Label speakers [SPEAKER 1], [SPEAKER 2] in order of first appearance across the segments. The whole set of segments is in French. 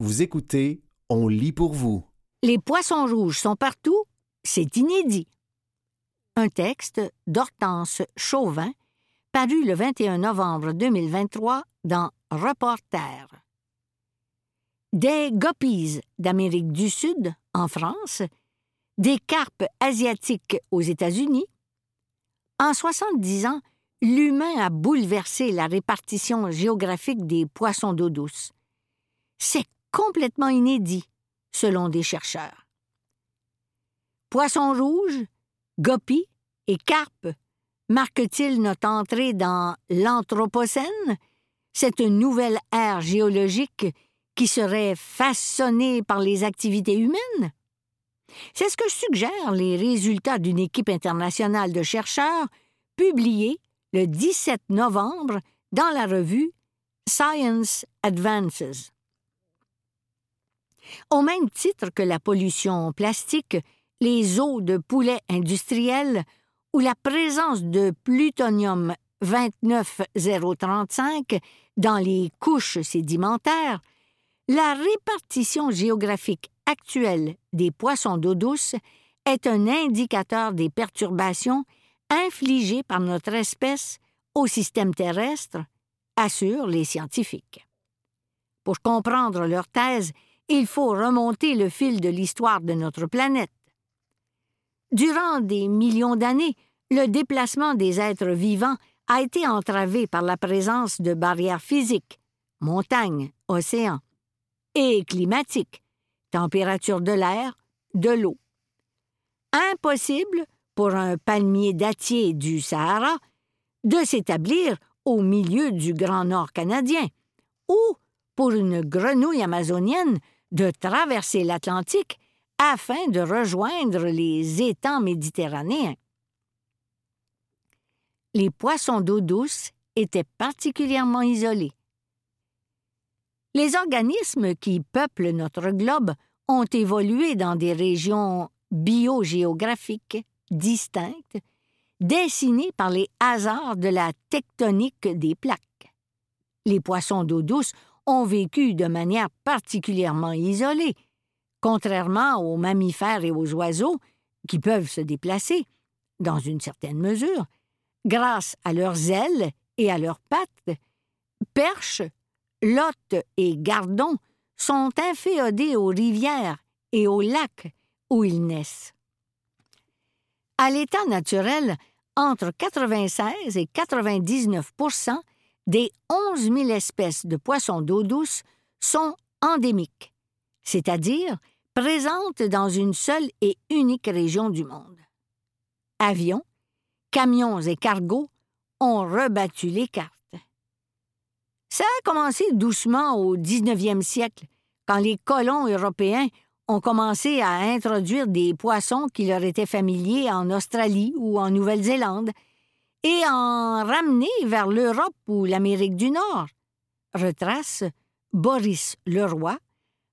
[SPEAKER 1] Vous écoutez On lit pour vous.
[SPEAKER 2] Les poissons rouges sont partout, c'est inédit. Un texte d'Hortense Chauvin, paru le 21 novembre 2023 dans Reporter. Des guppies d'Amérique du Sud, en France, des carpes asiatiques aux États-Unis. En 70 ans, l'humain a bouleversé la répartition géographique des poissons d'eau douce. C'est complètement inédit, selon des chercheurs. Poissons rouges, guppies et carpes marquent-ils notre entrée dans l'Anthropocène, cette nouvelle ère géologique qui serait façonnée par les activités humaines? C'est ce que suggèrent les résultats d'une équipe internationale de chercheurs publiés le 17 novembre dans la revue Science Advances. Au même titre que la pollution plastique, les eaux de poulet industriels ou la présence de plutonium 29035 dans les couches sédimentaires, la répartition géographique actuelle des poissons d'eau douce est un indicateur des perturbations infligées par notre espèce au système terrestre, assurent les scientifiques. Pour comprendre leur thèse, il faut remonter le fil de l'histoire de notre planète. Durant des millions d'années, le déplacement des êtres vivants a été entravé par la présence de barrières physiques, montagnes, océans, et climatiques, température de l'air, de l'eau. Impossible pour un palmier dattier du Sahara de s'établir au milieu du Grand Nord canadien, ou pour une grenouille amazonienne de traverser l'Atlantique afin de rejoindre les étangs méditerranéens. Les poissons d'eau douce étaient particulièrement isolés. Les organismes qui peuplent notre globe ont évolué dans des régions biogéographiques distinctes, dessinées par les hasards de la tectonique des plaques. Les poissons d'eau douce ont vécu de manière particulièrement isolée, contrairement aux mammifères et aux oiseaux qui peuvent se déplacer, dans une certaine mesure, grâce à leurs ailes et à leurs pattes. Perches, lottes et gardons sont inféodés aux rivières et aux lacs où ils naissent. À l'état naturel, entre 96 et 99 des 11 000 espèces de poissons d'eau douce sont endémiques, c'est-à-dire présentes dans une seule et unique région du monde. Avions, camions et cargos ont rebattu les cartes. Ça a commencé doucement au 19e siècle, quand les colons européens ont commencé à introduire des poissons qui leur étaient familiers en Australie ou en Nouvelle-Zélande, et en ramener vers l'Europe ou l'Amérique du Nord, retrace Boris Leroy,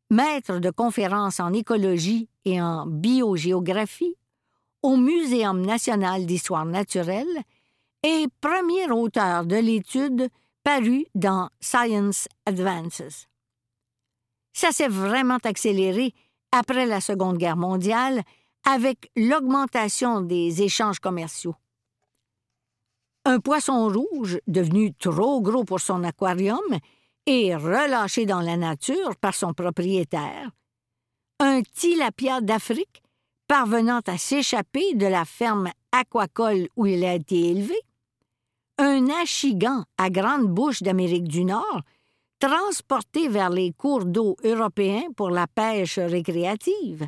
[SPEAKER 2] maître de conférences en écologie et en biogéographie au Muséum national d'histoire naturelle et premier auteur de l'étude parue dans Science Advances. Ça s'est vraiment accéléré après la Seconde Guerre mondiale avec l'augmentation des échanges commerciaux. Un poisson rouge, devenu trop gros pour son aquarium, est relâché dans la nature par son propriétaire. Un tilapia d'Afrique, parvenant à s'échapper de la ferme aquacole où il a été élevé. Un achigan à grande bouche d'Amérique du Nord, transporté vers les cours d'eau européens pour la pêche récréative.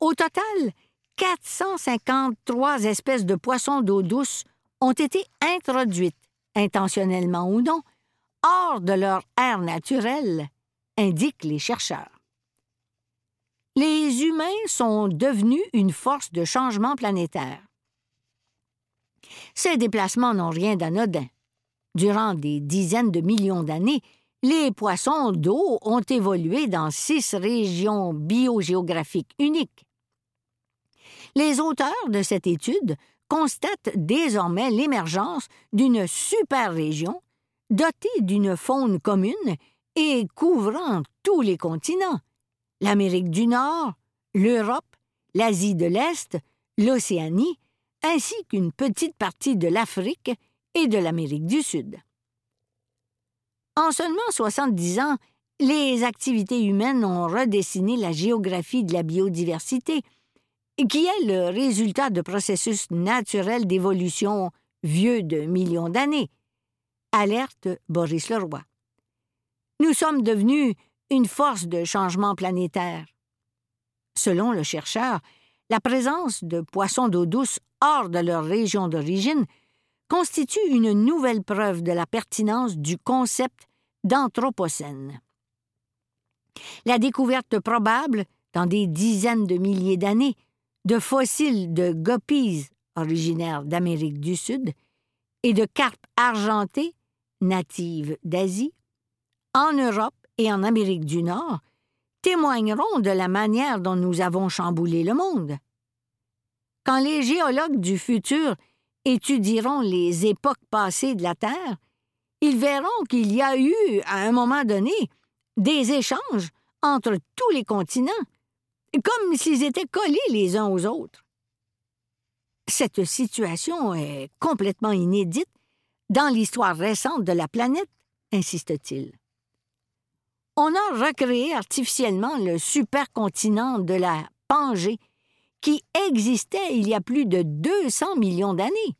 [SPEAKER 2] Au total, 453 espèces de poissons d'eau douce ont été introduites, intentionnellement ou non, hors de leur air naturel, indiquent les chercheurs. Les humains sont devenus une force de changement planétaire. Ces déplacements n'ont rien d'anodin. Durant des dizaines de millions d'années, les poissons d'eau ont évolué dans six régions biogéographiques uniques. Les auteurs de cette étude constate désormais l'émergence d'une super région dotée d'une faune commune et couvrant tous les continents, l'Amérique du Nord, l'Europe, l'Asie de l'Est, l'Océanie, ainsi qu'une petite partie de l'Afrique et de l'Amérique du Sud. En seulement 70 ans, les activités humaines ont redessiné la géographie de la biodiversité, qui est le résultat de processus naturels d'évolution vieux de millions d'années? Alerte Boris Leroy. Nous sommes devenus une force de changement planétaire. Selon le chercheur, la présence de poissons d'eau douce hors de leur région d'origine constitue une nouvelle preuve de la pertinence du concept d'Anthropocène. La découverte probable, dans des dizaines de milliers d'années, de fossiles de guppies originaires d'Amérique du Sud et de carpes argentées natives d'Asie, en Europe et en Amérique du Nord, témoigneront de la manière dont nous avons chamboulé le monde. Quand les géologues du futur étudieront les époques passées de la Terre, ils verront qu'il y a eu, à un moment donné, des échanges entre tous les continents, comme s'ils étaient collés les uns aux autres. Cette situation est complètement inédite dans l'histoire récente de la planète, insiste-t-il. On a recréé artificiellement le supercontinent de la Pangée qui existait il y a plus de 200 millions d'années.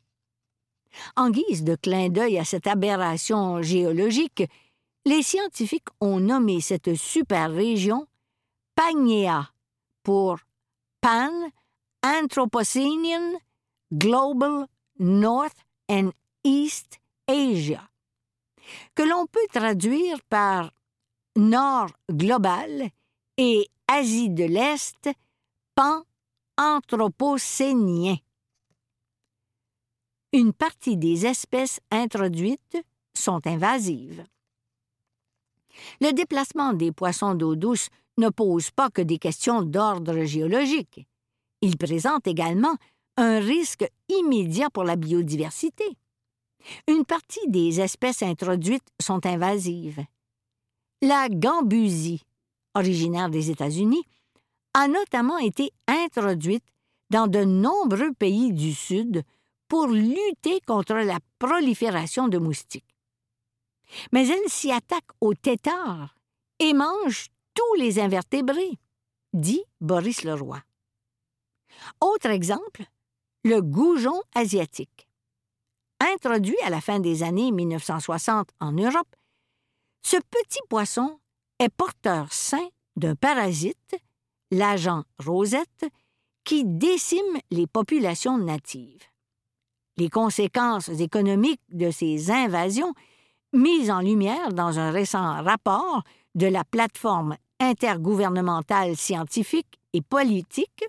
[SPEAKER 2] En guise de clin d'œil à cette aberration géologique, les scientifiques ont nommé cette super région Pangea pour Pan Anthropocenian Global North and East Asia, que l'on peut traduire par Nord global et Asie de l'Est pan anthropocénien. Une partie des espèces introduites sont invasives. Le déplacement des poissons d'eau douce ne pose pas que des questions d'ordre géologique. Il présente également un risque immédiat pour la biodiversité. Une partie des espèces introduites sont invasives. La gambusie, originaire des États-Unis, a notamment été introduite dans de nombreux pays du Sud pour lutter contre la prolifération de moustiques. Mais elle s'y attaque aux têtards et mange tous les invertébrés, dit Boris Leroy. Autre exemple, le goujon asiatique. Introduit à la fin des années 1960 en Europe, ce petit poisson est porteur sain d'un parasite, l'agent rosette, qui décime les populations natives. Les conséquences économiques de ces invasions, mises en lumière dans un récent rapport de la plateforme intergouvernementale scientifique et politique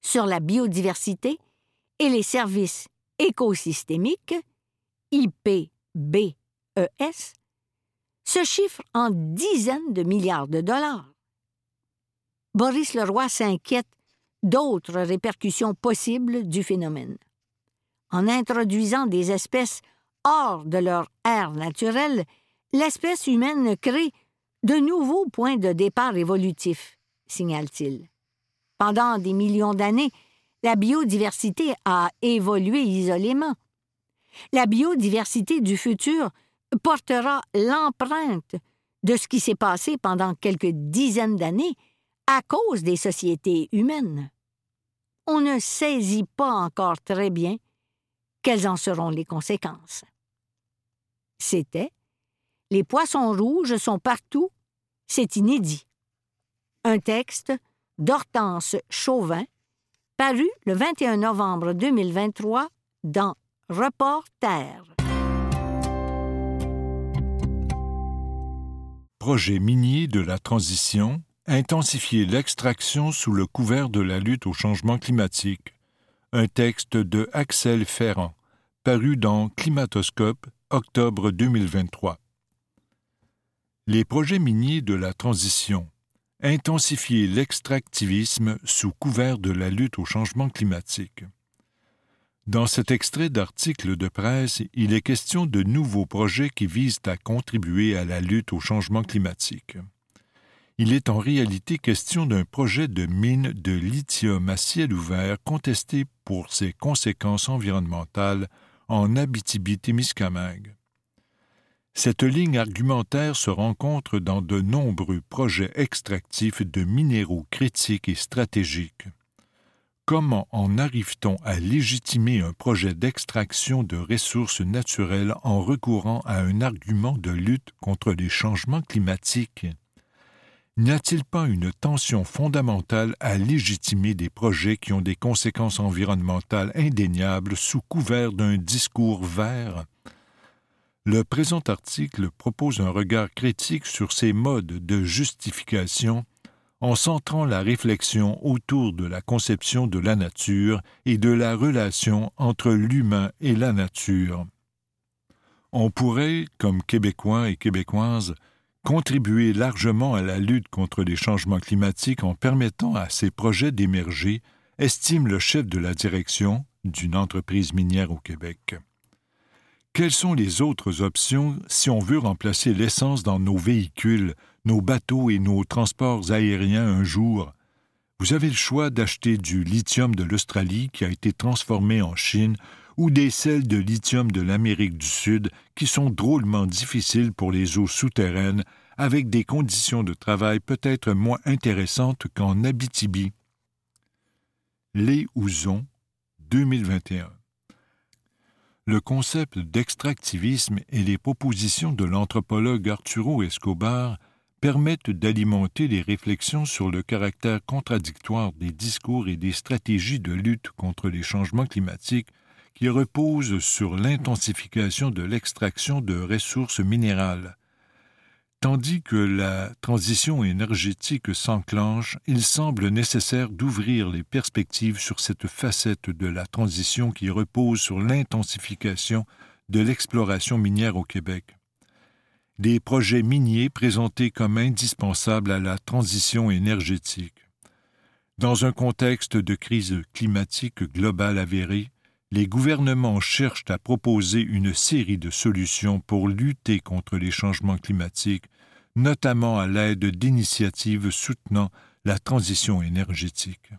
[SPEAKER 2] sur la biodiversité et les services écosystémiques, IPBES, se chiffre en dizaines de milliards de dollars. Boris Leroy s'inquiète d'autres répercussions possibles du phénomène. En introduisant des espèces hors de leur aire naturelle, l'espèce humaine crée de nouveaux points de départ évolutifs, signale-t-il. Pendant des millions d'années, la biodiversité a évolué isolément. La biodiversité du futur portera l'empreinte de ce qui s'est passé pendant quelques dizaines d'années à cause des sociétés humaines. On ne saisit pas encore très bien quelles en seront les conséquences. C'était Les poissons rouges sont partout, c'est inédit. Un texte d'Hortense Chauvin, paru le 21 novembre 2023 dans Reporter.
[SPEAKER 3] projet minier de la transition, intensifier l'extraction sous le couvert de la lutte au changement climatique. Un texte de Axel Ferrand, paru dans Climatoscope, octobre 2023. Les projets miniers de la transition. Intensifier l'extractivisme sous couvert de la lutte au changement climatique. Dans cet extrait d'article de presse, il est question de nouveaux projets qui visent à contribuer à la lutte au changement climatique. Il est en réalité question d'un projet de mine de lithium à ciel ouvert contesté pour ses conséquences environnementales en Abitibi-Témiscamingue. Cette ligne argumentaire se rencontre dans de nombreux projets extractifs de minéraux critiques et stratégiques. Comment en arrive-t-on à légitimer un projet d'extraction de ressources naturelles en recourant à un argument de lutte contre les changements climatiques? N'y a-t-il pas une tension fondamentale à légitimer des projets qui ont des conséquences environnementales indéniables sous couvert d'un discours vert? Le présent article propose un regard critique sur ces modes de justification en centrant la réflexion autour de la conception de la nature et de la relation entre l'humain et la nature. On pourrait, comme Québécois et Québécoises, contribuer largement à la lutte contre les changements climatiques en permettant à ces projets d'émerger, estime le chef de la direction d'une entreprise minière au Québec. Quelles sont les autres options si on veut remplacer l'essence dans nos véhicules nos bateaux et nos transports aériens un jour, vous avez le choix d'acheter du lithium de l'Australie qui a été transformé en Chine ou des sels de lithium de l'Amérique du Sud qui sont drôlement difficiles pour les eaux souterraines avec des conditions de travail peut-être moins intéressantes qu'en Abitibi. Les Ouzons, 2021 le concept d'extractivisme et les propositions de l'anthropologue Arturo Escobar permettent d'alimenter les réflexions sur le caractère contradictoire des discours et des stratégies de lutte contre les changements climatiques qui reposent sur l'intensification de l'extraction de ressources minérales. Tandis que la transition énergétique s'enclenche, il semble nécessaire d'ouvrir les perspectives sur cette facette de la transition qui repose sur l'intensification de l'exploration minière au Québec des projets miniers présentés comme indispensables à la transition énergétique. Dans un contexte de crise climatique globale avérée, les gouvernements cherchent à proposer une série de solutions pour lutter contre les changements climatiques, notamment à l'aide d'initiatives soutenant la transition énergétique.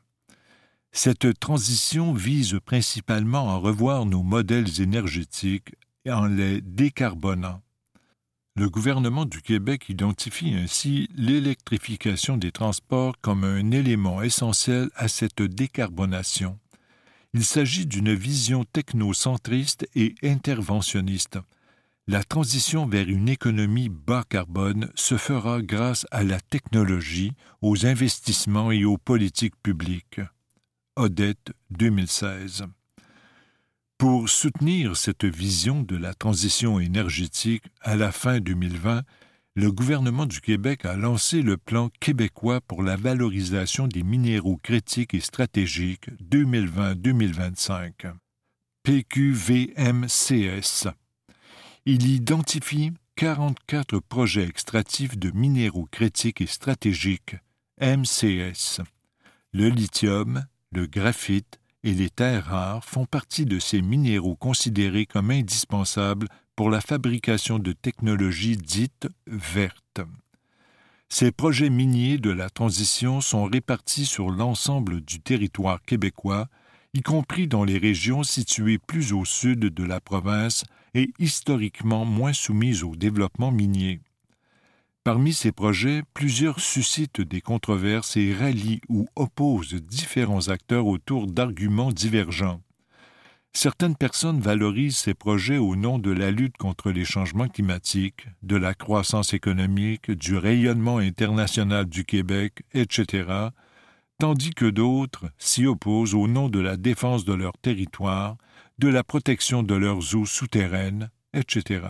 [SPEAKER 3] Cette transition vise principalement à revoir nos modèles énergétiques en les décarbonant le gouvernement du Québec identifie ainsi l'électrification des transports comme un élément essentiel à cette décarbonation. Il s'agit d'une vision technocentriste et interventionniste. La transition vers une économie bas carbone se fera grâce à la technologie, aux investissements et aux politiques publiques. Odette 2016 pour soutenir cette vision de la transition énergétique, à la fin 2020, le gouvernement du Québec a lancé le plan québécois pour la valorisation des minéraux critiques et stratégiques 2020-2025, PQVMCS. Il identifie 44 projets extractifs de minéraux critiques et stratégiques, MCS, le lithium, le graphite, et les terres rares font partie de ces minéraux considérés comme indispensables pour la fabrication de technologies dites vertes. Ces projets miniers de la transition sont répartis sur l'ensemble du territoire québécois, y compris dans les régions situées plus au sud de la province et historiquement moins soumises au développement minier. Parmi ces projets, plusieurs suscitent des controverses et rallient ou opposent différents acteurs autour d'arguments divergents. Certaines personnes valorisent ces projets au nom de la lutte contre les changements climatiques, de la croissance économique, du rayonnement international du Québec, etc., tandis que d'autres s'y opposent au nom de la défense de leur territoire, de la protection de leurs eaux souterraines, etc.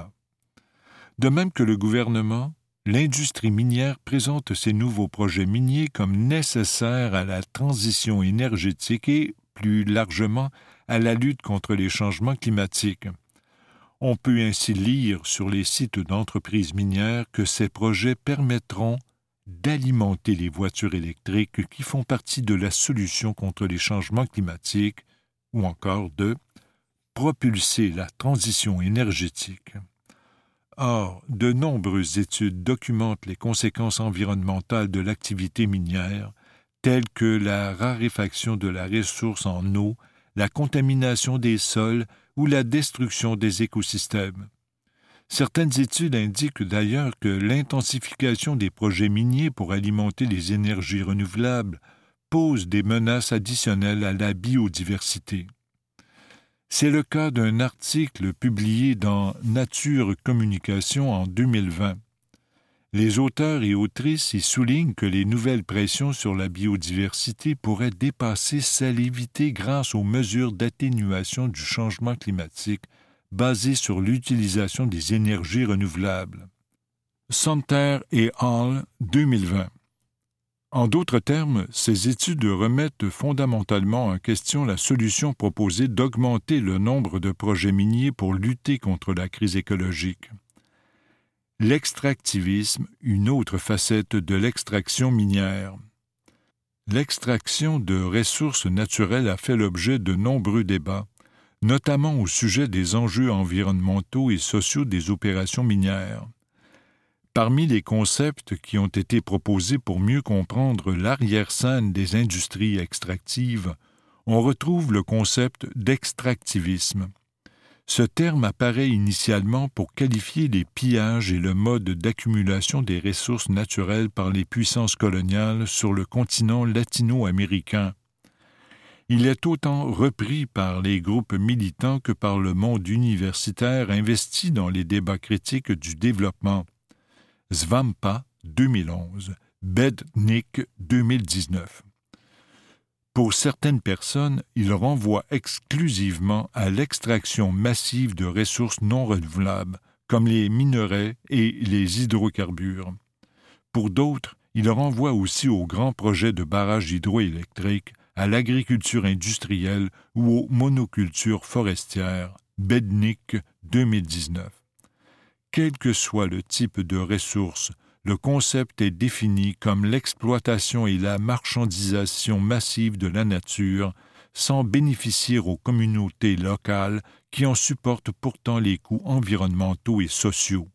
[SPEAKER 3] De même que le gouvernement, l'industrie minière présente ces nouveaux projets miniers comme nécessaires à la transition énergétique et, plus largement, à la lutte contre les changements climatiques. On peut ainsi lire sur les sites d'entreprises minières que ces projets permettront d'alimenter les voitures électriques qui font partie de la solution contre les changements climatiques, ou encore de propulser la transition énergétique. Or, de nombreuses études documentent les conséquences environnementales de l'activité minière, telles que la raréfaction de la ressource en eau, la contamination des sols ou la destruction des écosystèmes. Certaines études indiquent d'ailleurs que l'intensification des projets miniers pour alimenter les énergies renouvelables pose des menaces additionnelles à la biodiversité. C'est le cas d'un article publié dans Nature Communication en 2020. Les auteurs et autrices y soulignent que les nouvelles pressions sur la biodiversité pourraient dépasser celles évitées grâce aux mesures d'atténuation du changement climatique basées sur l'utilisation des énergies renouvelables. Santerre et Hall 2020. En d'autres termes, ces études remettent fondamentalement en question la solution proposée d'augmenter le nombre de projets miniers pour lutter contre la crise écologique. L'extractivisme, une autre facette de l'extraction minière. L'extraction de ressources naturelles a fait l'objet de nombreux débats, notamment au sujet des enjeux environnementaux et sociaux des opérations minières. Parmi les concepts qui ont été proposés pour mieux comprendre l'arrière-scène des industries extractives, on retrouve le concept d'extractivisme. Ce terme apparaît initialement pour qualifier les pillages et le mode d'accumulation des ressources naturelles par les puissances coloniales sur le continent latino-américain. Il est autant repris par les groupes militants que par le monde universitaire investi dans les débats critiques du développement. Svampa 2011, Bednik 2019. Pour certaines personnes, il renvoie exclusivement à l'extraction massive de ressources non renouvelables, comme les minerais et les hydrocarbures. Pour d'autres, il renvoie aussi aux grands projets de barrages hydroélectriques, à l'agriculture industrielle ou aux monocultures forestières. Bednik 2019. Quel que soit le type de ressources, le concept est défini comme l'exploitation et la marchandisation massive de la nature sans bénéficier aux communautés locales qui en supportent pourtant les coûts environnementaux et sociaux,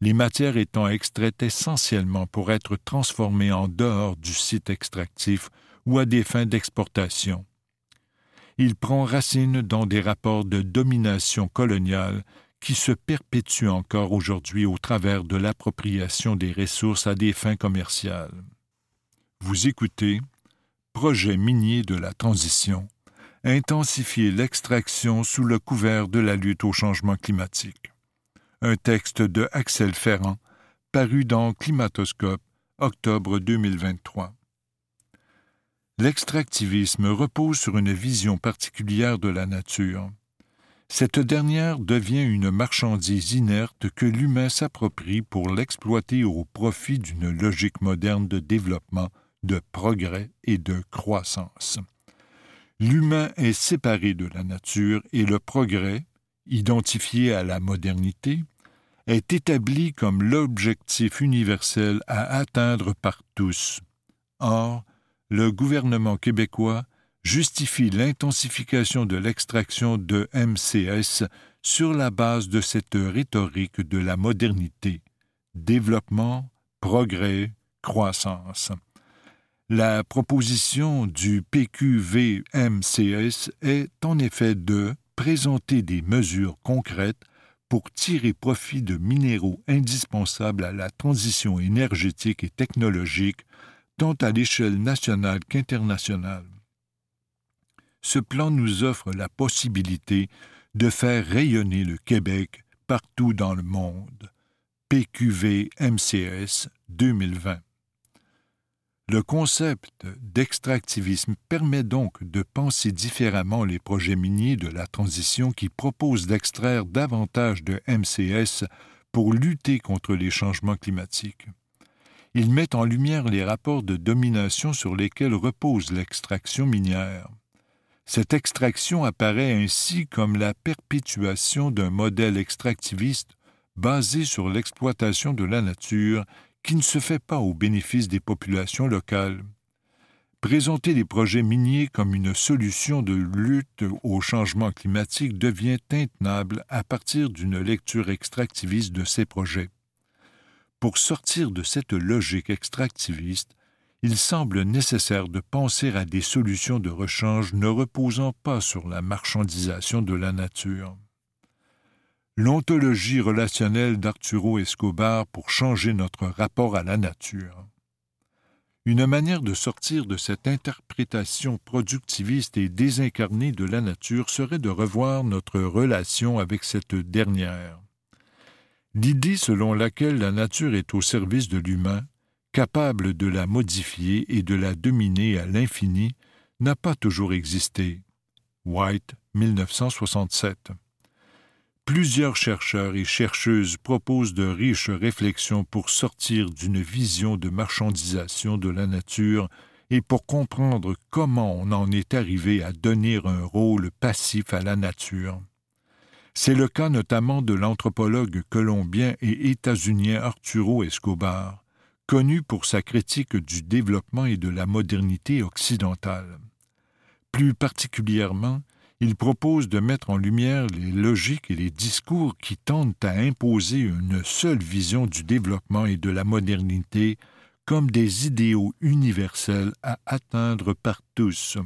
[SPEAKER 3] les matières étant extraites essentiellement pour être transformées en dehors du site extractif ou à des fins d'exportation. Il prend racine dans des rapports de domination coloniale qui se perpétue encore aujourd'hui au travers de l'appropriation des ressources à des fins commerciales. Vous écoutez Projet minier de la transition, intensifier l'extraction sous le couvert de la lutte au changement climatique. Un texte de Axel Ferrand, paru dans Climatoscope, octobre 2023. L'extractivisme repose sur une vision particulière de la nature cette dernière devient une marchandise inerte que l'humain s'approprie pour l'exploiter au profit d'une logique moderne de développement, de progrès et de croissance. L'humain est séparé de la nature et le progrès, identifié à la modernité, est établi comme l'objectif universel à atteindre par tous. Or, le gouvernement québécois justifie l'intensification de l'extraction de MCS sur la base de cette rhétorique de la modernité développement, progrès, croissance. La proposition du PQVMCS est en effet de présenter des mesures concrètes pour tirer profit de minéraux indispensables à la transition énergétique et technologique tant à l'échelle nationale qu'internationale ce plan nous offre la possibilité de faire rayonner le Québec partout dans le monde. PQV MCS 2020. Le concept d'extractivisme permet donc de penser différemment les projets miniers de la transition qui proposent d'extraire davantage de MCS pour lutter contre les changements climatiques. Il met en lumière les rapports de domination sur lesquels repose l'extraction minière. Cette extraction apparaît ainsi comme la perpétuation d'un modèle extractiviste basé sur l'exploitation de la nature qui ne se fait pas au bénéfice des populations locales. Présenter les projets miniers comme une solution de lutte au changement climatique devient intenable à partir d'une lecture extractiviste de ces projets. Pour sortir de cette logique extractiviste, il semble nécessaire de penser à des solutions de rechange ne reposant pas sur la marchandisation de la nature. L'ontologie relationnelle d'Arturo Escobar pour changer notre rapport à la nature. Une manière de sortir de cette interprétation productiviste et désincarnée de la nature serait de revoir notre relation avec cette dernière. L'idée selon laquelle la nature est au service de l'humain, capable de la modifier et de la dominer à l'infini, n'a pas toujours existé. White, 1967. Plusieurs chercheurs et chercheuses proposent de riches réflexions pour sortir d'une vision de marchandisation de la nature et pour comprendre comment on en est arrivé à donner un rôle passif à la nature. C'est le cas notamment de l'anthropologue colombien et états-unien Arturo Escobar, connu pour sa critique du développement et de la modernité occidentale. Plus particulièrement, il propose de mettre en lumière les logiques et les discours qui tentent à imposer une seule vision du développement et de la modernité comme des idéaux universels à atteindre par tous.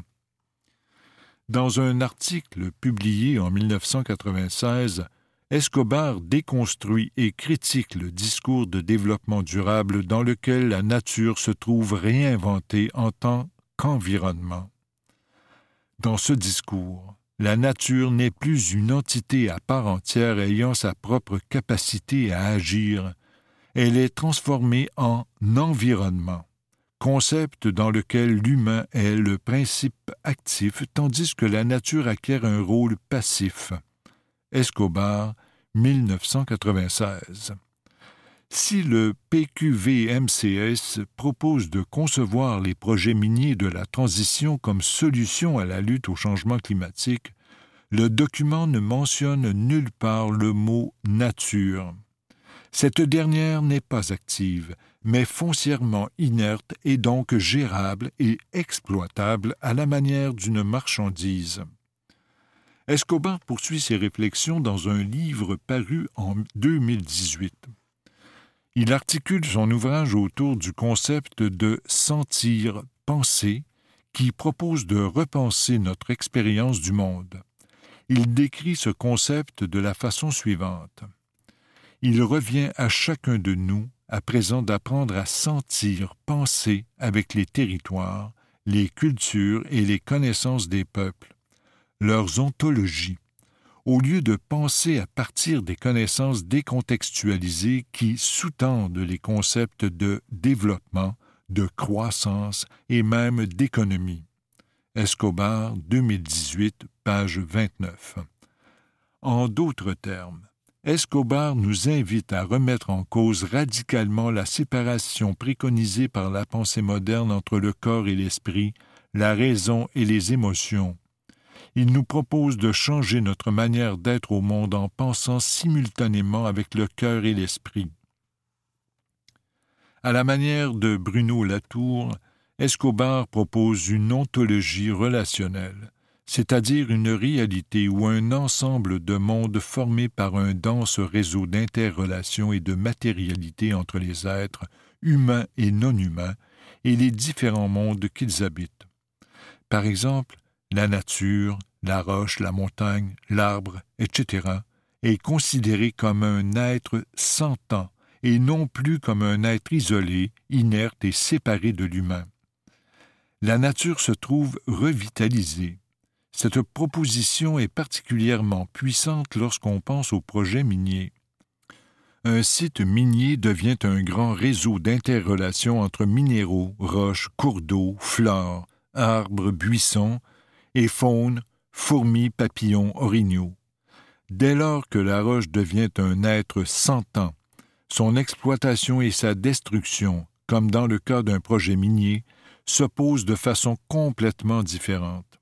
[SPEAKER 3] Dans un article publié en 1996, Escobar déconstruit et critique le discours de développement durable dans lequel la nature se trouve réinventée en tant qu'environnement. Dans ce discours, la nature n'est plus une entité à part entière ayant sa propre capacité à agir, elle est transformée en environnement, concept dans lequel l'humain est le principe actif tandis que la nature acquiert un rôle passif. Escobar, 1996. Si le PQVMCS propose de concevoir les projets miniers de la transition comme solution à la lutte au changement climatique, le document ne mentionne nulle part le mot nature. Cette dernière n'est pas active, mais foncièrement inerte et donc gérable et exploitable à la manière d'une marchandise. Escobar poursuit ses réflexions dans un livre paru en 2018. Il articule son ouvrage autour du concept de sentir penser qui propose de repenser notre expérience du monde. Il décrit ce concept de la façon suivante. Il revient à chacun de nous à présent d'apprendre à sentir, penser avec les territoires, les cultures et les connaissances des peuples, leurs ontologies, au lieu de penser à partir des connaissances décontextualisées qui sous-tendent les concepts de développement, de croissance et même d'économie. Escobar, 2018, page 29. En d'autres termes, Escobar nous invite à remettre en cause radicalement la séparation préconisée par la pensée moderne entre le corps et l'esprit, la raison et les émotions, il nous propose de changer notre manière d'être au monde en pensant simultanément avec le cœur et l'esprit. À la manière de Bruno Latour, Escobar propose une ontologie relationnelle, c'est-à-dire une réalité ou un ensemble de mondes formés par un dense réseau d'interrelations et de matérialité entre les êtres, humains et non humains, et les différents mondes qu'ils habitent. Par exemple, la nature, la roche, la montagne, l'arbre, etc., est considéré comme un être sentant et non plus comme un être isolé, inerte et séparé de l'humain. La nature se trouve revitalisée. Cette proposition est particulièrement puissante lorsqu'on pense au projet minier. Un site minier devient un grand réseau d'interrelations entre minéraux, roches, cours d'eau, fleurs, arbres, buissons, et faune, fourmis, papillons, orignaux. Dès lors que la roche devient un être sentant, son exploitation et sa destruction, comme dans le cas d'un projet minier, s'opposent de façon complètement différente.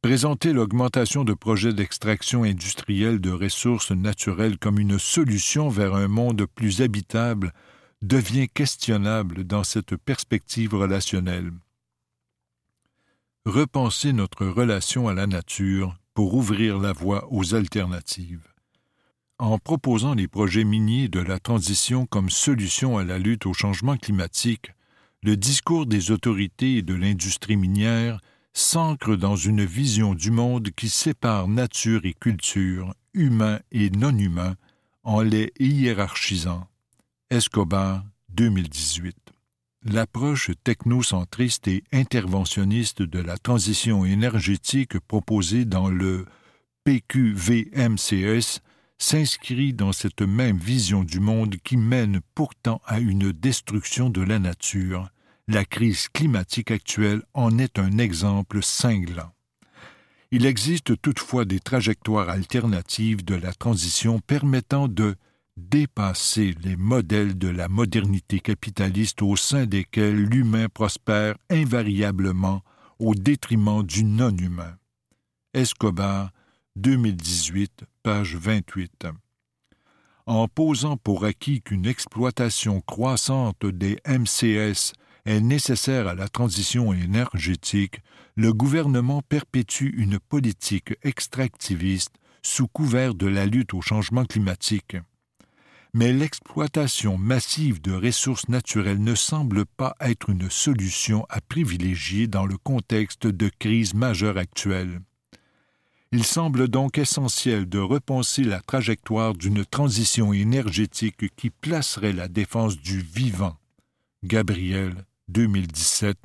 [SPEAKER 3] Présenter l'augmentation de projets d'extraction industrielle de ressources naturelles comme une solution vers un monde plus habitable devient questionnable dans cette perspective relationnelle. Repenser notre relation à la nature pour ouvrir la voie aux alternatives. En proposant les projets miniers de la transition comme solution à la lutte au changement climatique, le discours des autorités et de l'industrie minière s'ancre dans une vision du monde qui sépare nature et culture, humain et non humain, en les hiérarchisant. Escobar, 2018. L'approche technocentriste et interventionniste de la transition énergétique proposée dans le PQVMCS s'inscrit dans cette même vision du monde qui mène pourtant à une destruction de la nature. La crise climatique actuelle en est un exemple cinglant. Il existe toutefois des trajectoires alternatives de la transition permettant de dépasser les modèles de la modernité capitaliste au sein desquels l'humain prospère invariablement au détriment du non-humain. Escobar, 2018, page 28. En posant pour acquis qu'une exploitation croissante des MCS est nécessaire à la transition énergétique, le gouvernement perpétue une politique extractiviste sous couvert de la lutte au changement climatique. Mais l'exploitation massive de ressources naturelles ne semble pas être une solution à privilégier dans le contexte de crise majeure actuelle. Il semble donc essentiel de repenser la trajectoire d'une transition énergétique qui placerait la défense du vivant. Gabriel, 2017,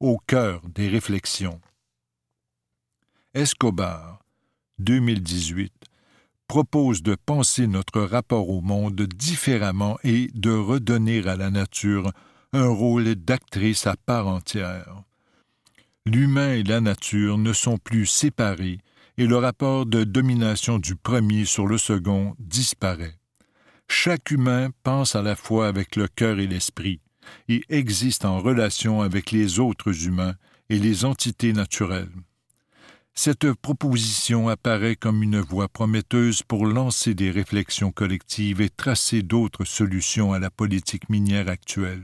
[SPEAKER 3] au cœur des réflexions. Escobar, 2018, propose de penser notre rapport au monde différemment et de redonner à la nature un rôle d'actrice à part entière. L'humain et la nature ne sont plus séparés, et le rapport de domination du premier sur le second disparaît. Chaque humain pense à la fois avec le cœur et l'esprit, et existe en relation avec les autres humains et les entités naturelles. Cette proposition apparaît comme une voie prometteuse pour lancer des réflexions collectives et tracer d'autres solutions à la politique minière actuelle.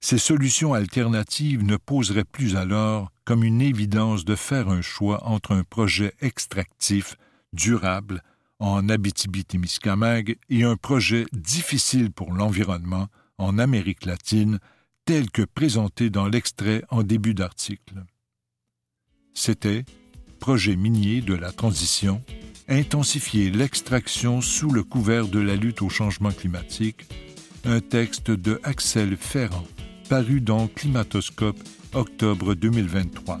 [SPEAKER 3] Ces solutions alternatives ne poseraient plus alors comme une évidence de faire un choix entre un projet extractif, durable, en Abitibi-Témiscamingue et un projet difficile pour l'environnement en Amérique latine, tel que présenté dans l'extrait en début d'article. C'était Projet minier de la transition, intensifier l'extraction sous le couvert de la lutte au changement climatique, un texte de Axel Ferrand, paru dans Climatoscope octobre 2023.